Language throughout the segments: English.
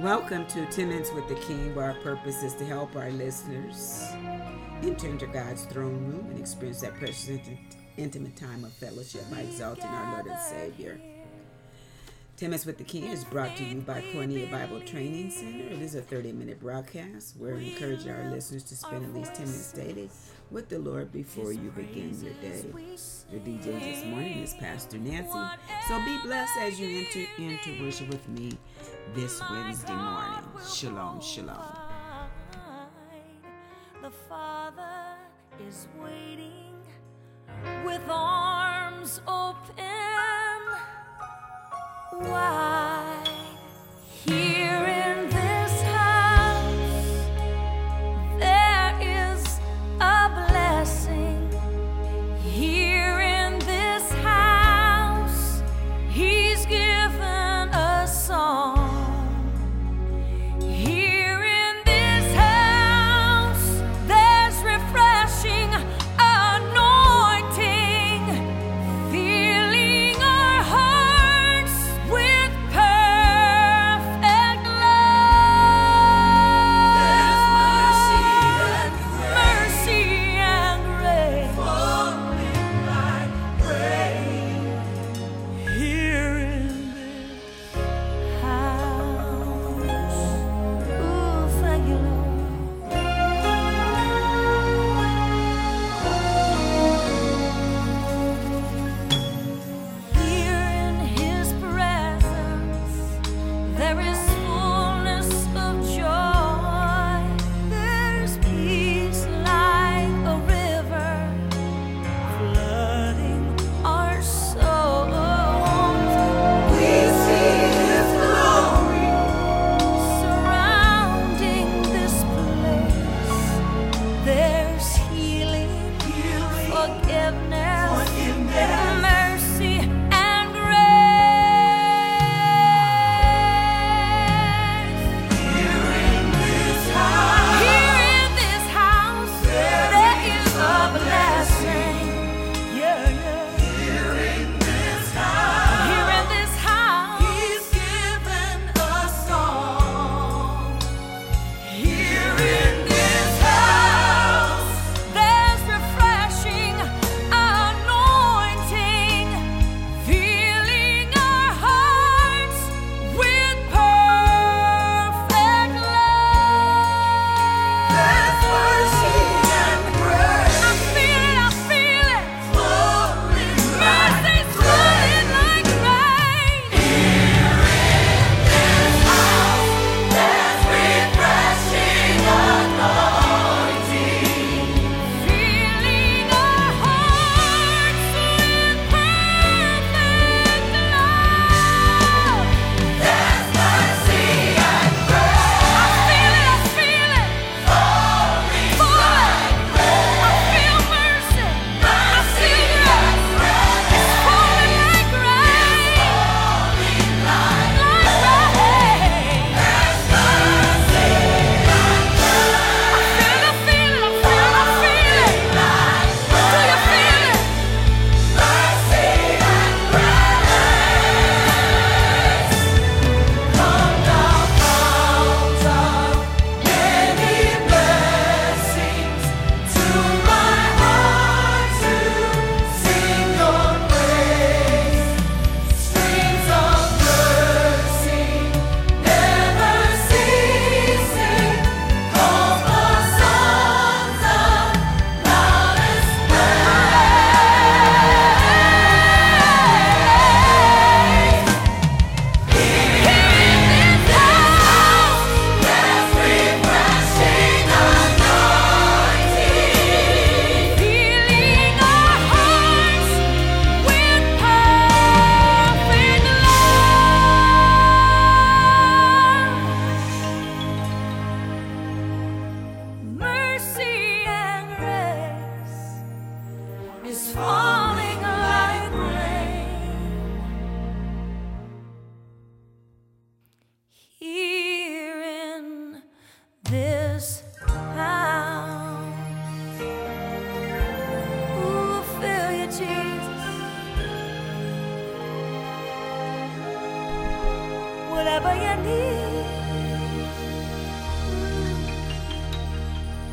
Welcome to 10 Minutes with the King, where our purpose is to help our listeners enter into God's throne room and experience that precious, intimate time of fellowship by exalting our Lord and Savior. 10 Minutes with the King is brought to you by Cornea Bible Training Center. It is a 30 minute broadcast. We're encouraging our listeners to spend at least 10 minutes daily with the Lord before you begin your day. Your DJ this morning is Pastor Nancy. So be blessed as you enter into worship with me this Wednesday morning. Shalom, shalom. The Father is waiting with arms open.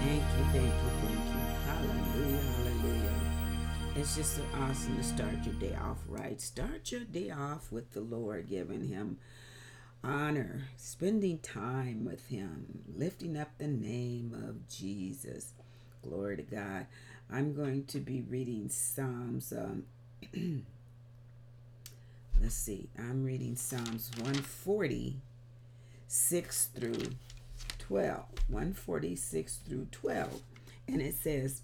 Thank you, thank you, thank you. Hallelujah, hallelujah. It's just so awesome to start your day off right. Start your day off with the Lord, giving Him honor, spending time with Him, lifting up the name of Jesus. Glory to God. I'm going to be reading Psalms. Um, let's see. I'm reading Psalms 140, 6 through 12. 146 through 12. And it says,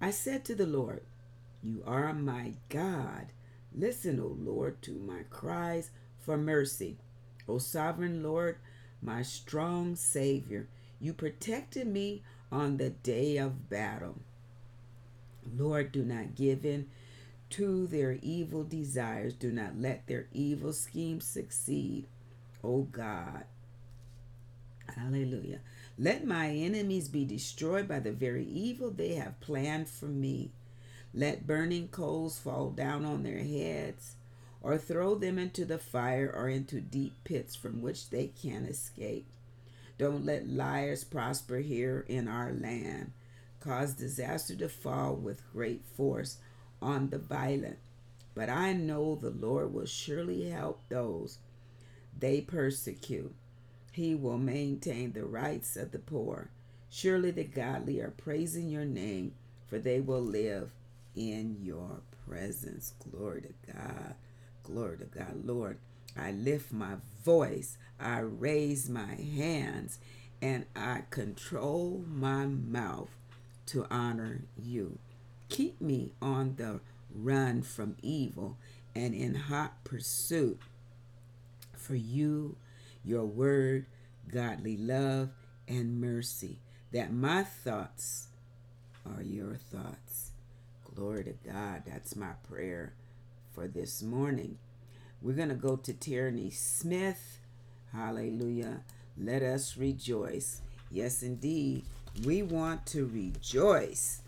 I said to the Lord, You are my God. Listen, O Lord, to my cries for mercy. O sovereign Lord, my strong Savior, you protected me on the day of battle. Lord, do not give in to their evil desires. Do not let their evil schemes succeed. O God. Hallelujah. Let my enemies be destroyed by the very evil they have planned for me. Let burning coals fall down on their heads, or throw them into the fire or into deep pits from which they can escape. Don't let liars prosper here in our land. Cause disaster to fall with great force on the violent. But I know the Lord will surely help those they persecute. He will maintain the rights of the poor. Surely the godly are praising your name, for they will live in your presence. Glory to God. Glory to God. Lord, I lift my voice, I raise my hands, and I control my mouth to honor you. Keep me on the run from evil and in hot pursuit for you, your word, godly love, and mercy, that my thoughts are your thoughts. Glory to God. That's my prayer for this morning. We're going to go to Tierney Smith. Hallelujah. Let us rejoice. Yes, indeed. We want to rejoice.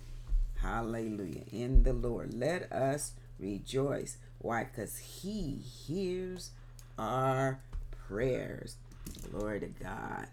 Hallelujah. In the Lord. Let us rejoice. Why? Because He hears our prayers. Glory to God.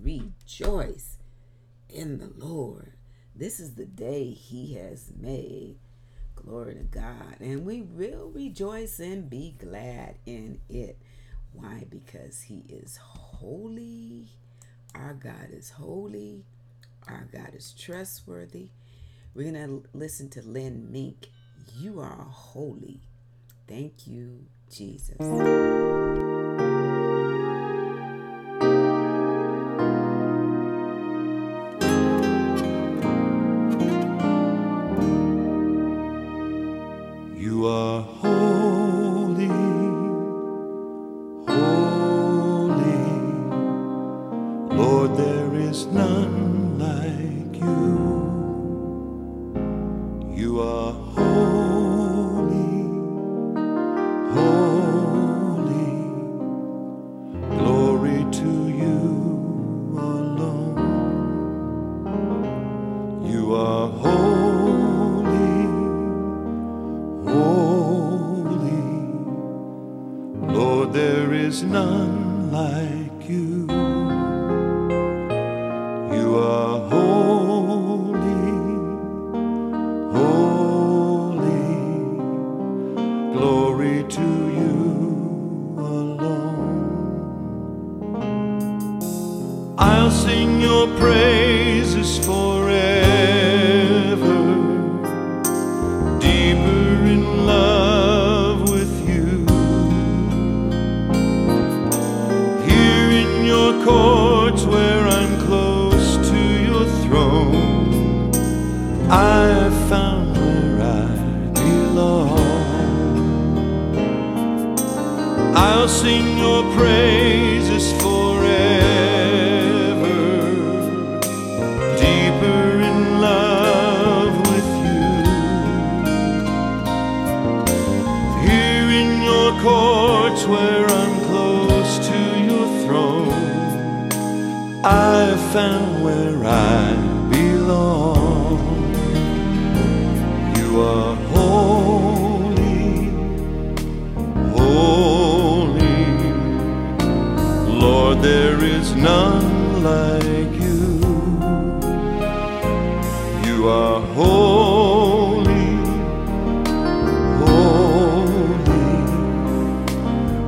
rejoice in the Lord. This is the day He has made. Glory to God. And we will rejoice and be glad in it. Why? Because He is holy. Our God is holy. Our God is trustworthy. We're going to listen to Lynn Mink. You are holy. Thank you, Jesus. Holy. Sing your praises forever, deeper in love with you. Here in your courts where I'm close to your throne, I have found where I none like you. You are holy, holy.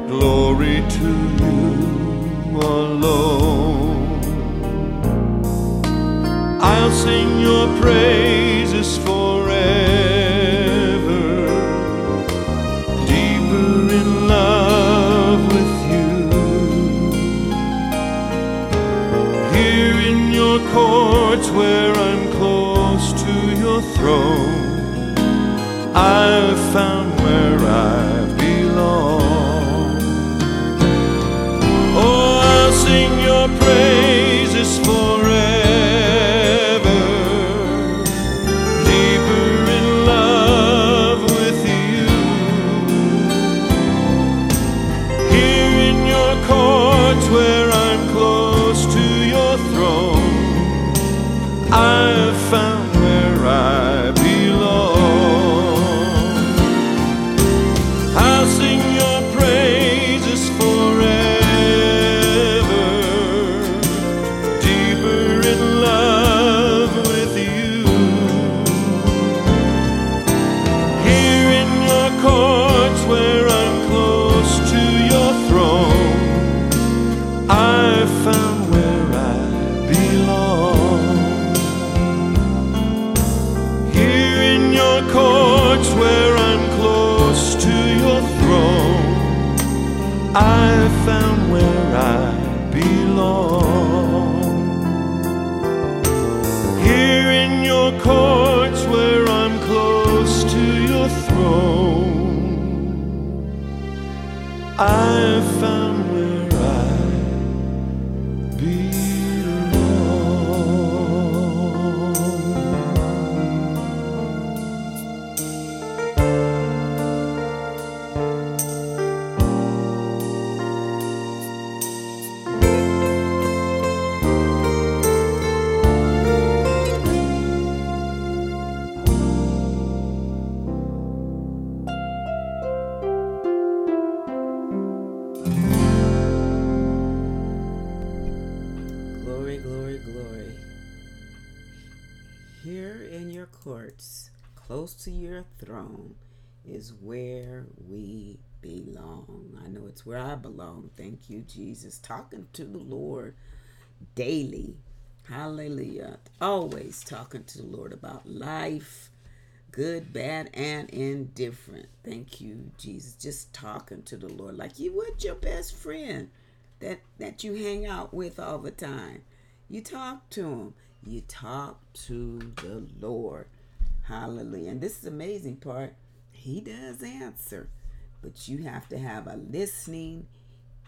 Glory to you alone. I'll sing your praises courts, close to your throne, is where we belong. I know it's where I belong. Thank you, Jesus. Talking to the Lord daily. Hallelujah. Always talking to the Lord about life, good, bad, and indifferent. Thank you, Jesus. Just talking to the Lord like you would your best friend that, that you hang out with all the time. You talk to him. You talk to the Lord. Hallelujah. And this is amazing part. He does answer, but you have to have a listening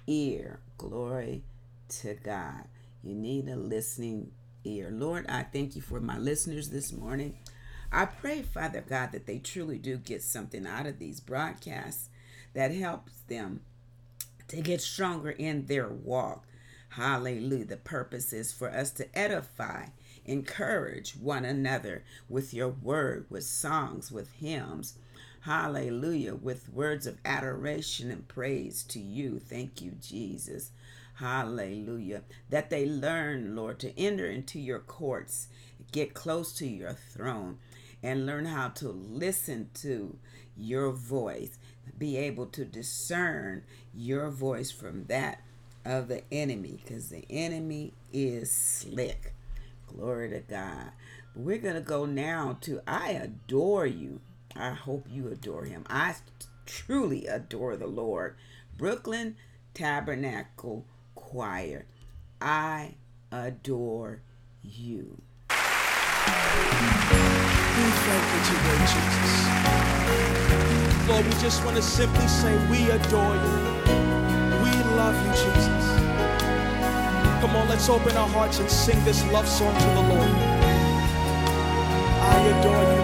ear. Glory to God. You need a listening ear. Lord, I thank you for my listeners this morning. I pray, Father God, that they truly do get something out of these broadcasts that helps them to get stronger in their walk. Hallelujah. The purpose is for us to edify, encourage one another with your word, with songs, with hymns. Hallelujah. With words of adoration and praise to you. Thank you, Jesus. Hallelujah. That they learn, Lord, to enter into your courts, get close to your throne, and learn how to listen to your voice, be able to discern your voice from that of the enemy, because the enemy is slick. Glory to God. We're going to go now to I adore you. I hope you adore him. I truly adore the Lord. Brooklyn Tabernacle Choir. I adore you. We thank you today, Jesus. Lord, we just want to simply say we adore you. We love you, Jesus. Come on, let's open our hearts and sing this love song to the Lord. I adore you,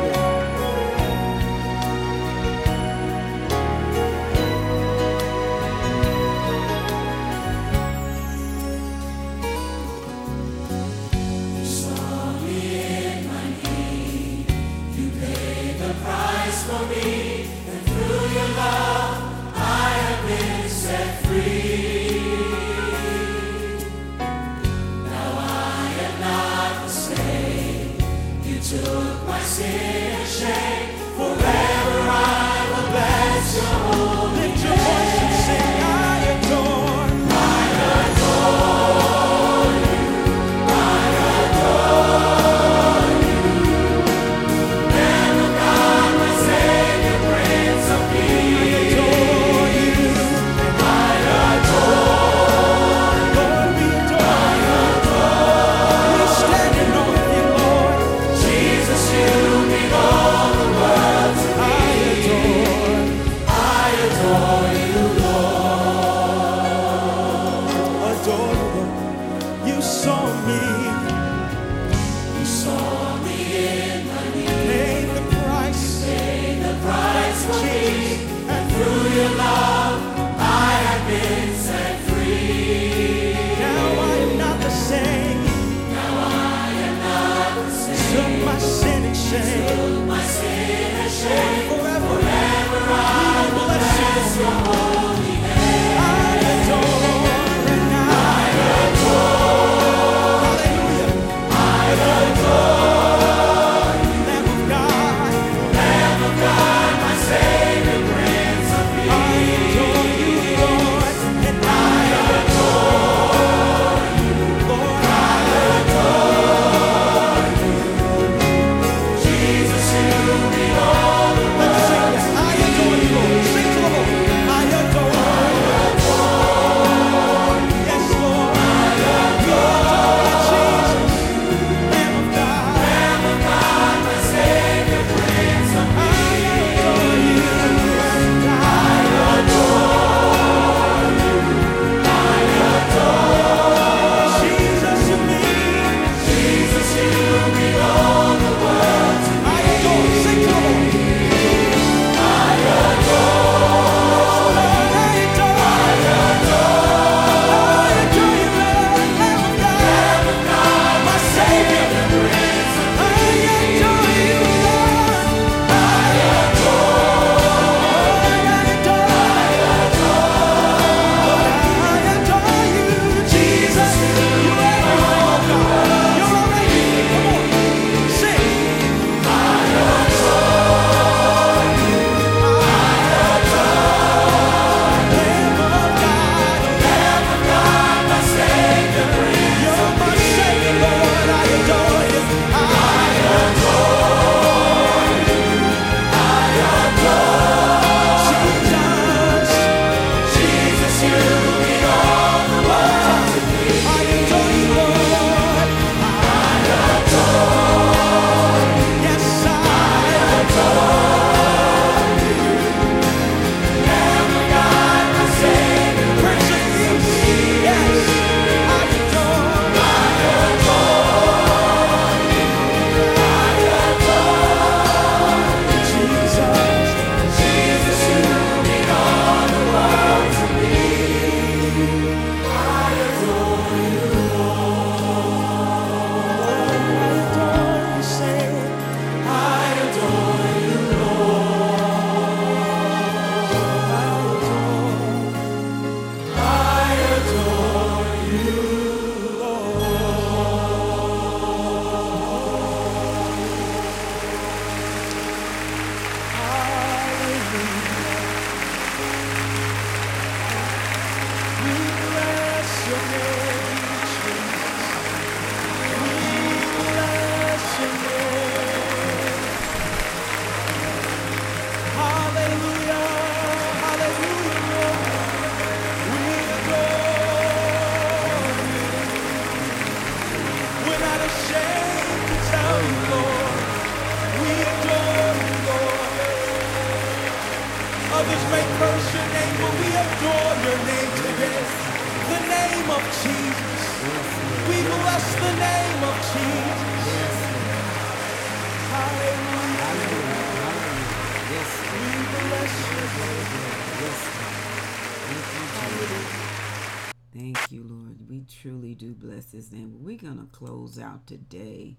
And we're going to close out today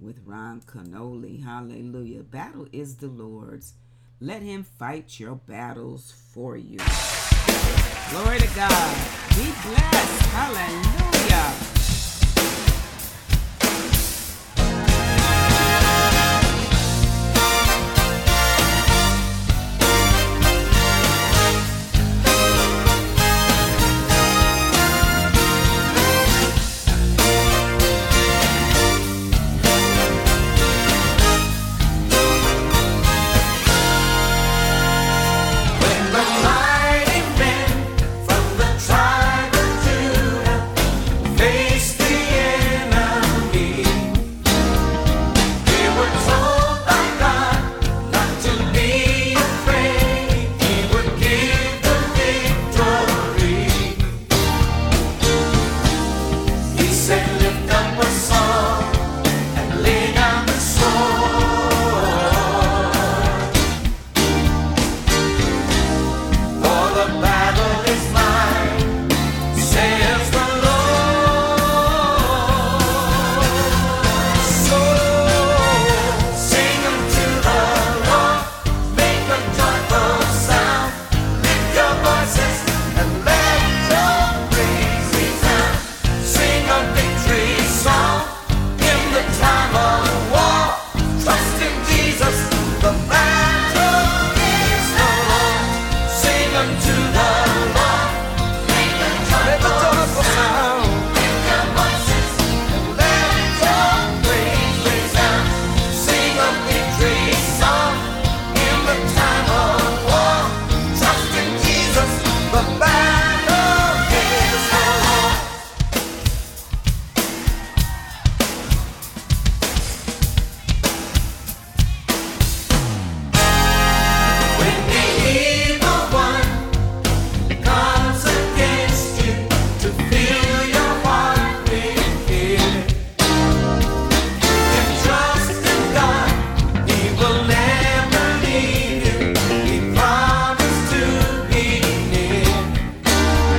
with Ron Kenoly. Hallelujah. Battle is the Lord's. Let him fight your battles for you. Glory to God. Be blessed. Hallelujah.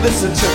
listen to.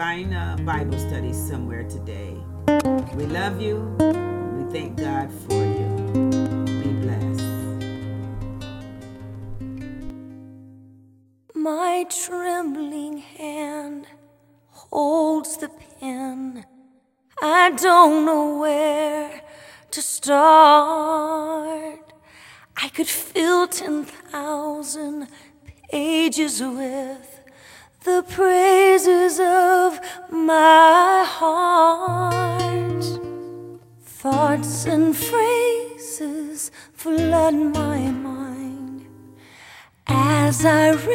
Find a Bible study somewhere today. We love you. We thank God for you. Be blessed. My trembling hand holds the pen. I don't know where to start. I could fill 10,000 pages with the praises of my heart. Thoughts and phrases flood my mind as I reminisce.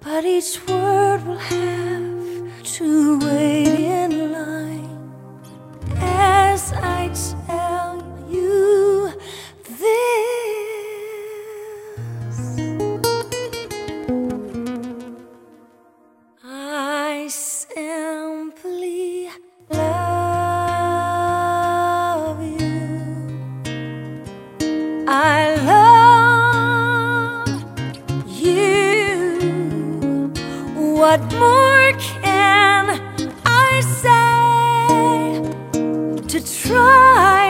But each word will have to wait in line What more can I say to try